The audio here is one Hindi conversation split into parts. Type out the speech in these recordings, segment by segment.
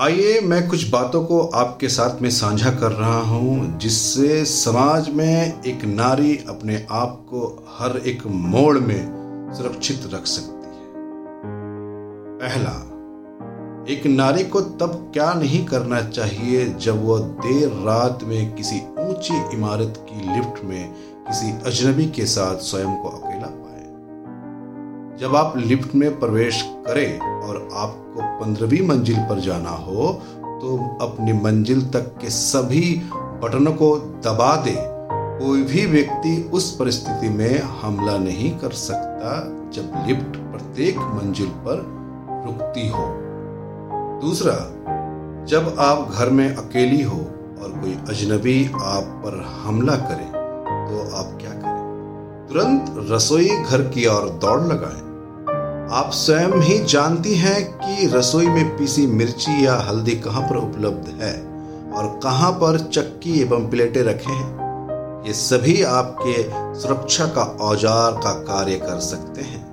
आइए मैं कुछ बातों को आपके साथ में साझा कर रहा हूँ, जिससे समाज में एक नारी अपने आप को हर एक मोड़ में सुरक्षित रख सकती है। पहला, एक नारी को तब क्या नहीं करना चाहिए जब वह देर रात में किसी ऊँची इमारत की लिफ्ट में किसी अजनबी के साथ स्वयं को अकेला पाए जब आप लिफ्ट में प्रवेश करें और आपको पंद्रहवीं मंजिल पर जाना हो तो अपनी मंजिल तक के सभी बटनों को दबा दे। कोई भी व्यक्ति उस परिस्थिति में हमला नहीं कर सकता जब लिफ्ट प्रत्येक मंजिल पर रुकती हो। दूसरा, जब आप घर में अकेली हो और कोई अजनबी आप पर हमला करे तो आप क्या करें? तुरंत रसोई घर की ओर दौड़ लगाएँ। आप स्वयं ही जानती हैं कि रसोई में पीसी मिर्ची या हल्दी कहाँ पर उपलब्ध है और कहाँ पर चक्की एवं प्लेटें रखे हैं। ये सभी आपके सुरक्षा का औज़ार का कार्य कर सकते हैं।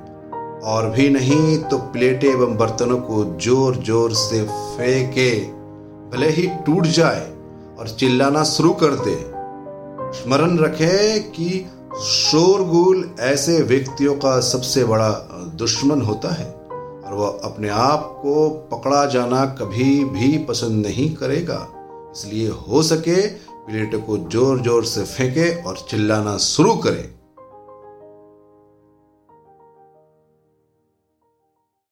और भी नहीं तो प्लेटें एवं बर्तनों को ज़ोर ज़ोर से फेंके, भले ही टूट जाए और चिल्लाना शुरू कर दे। स्मरण रखे कि शोरगुल ऐसे व्यक्तियों का सबसे बड़ा दुश्मन होता है और वह अपने आप को पकड़ा जाना कभी भी पसंद नहीं करेगा। इसलिए हो सके प्लेट को ज़ोर ज़ोर से फेंके और चिल्लाना शुरू करे।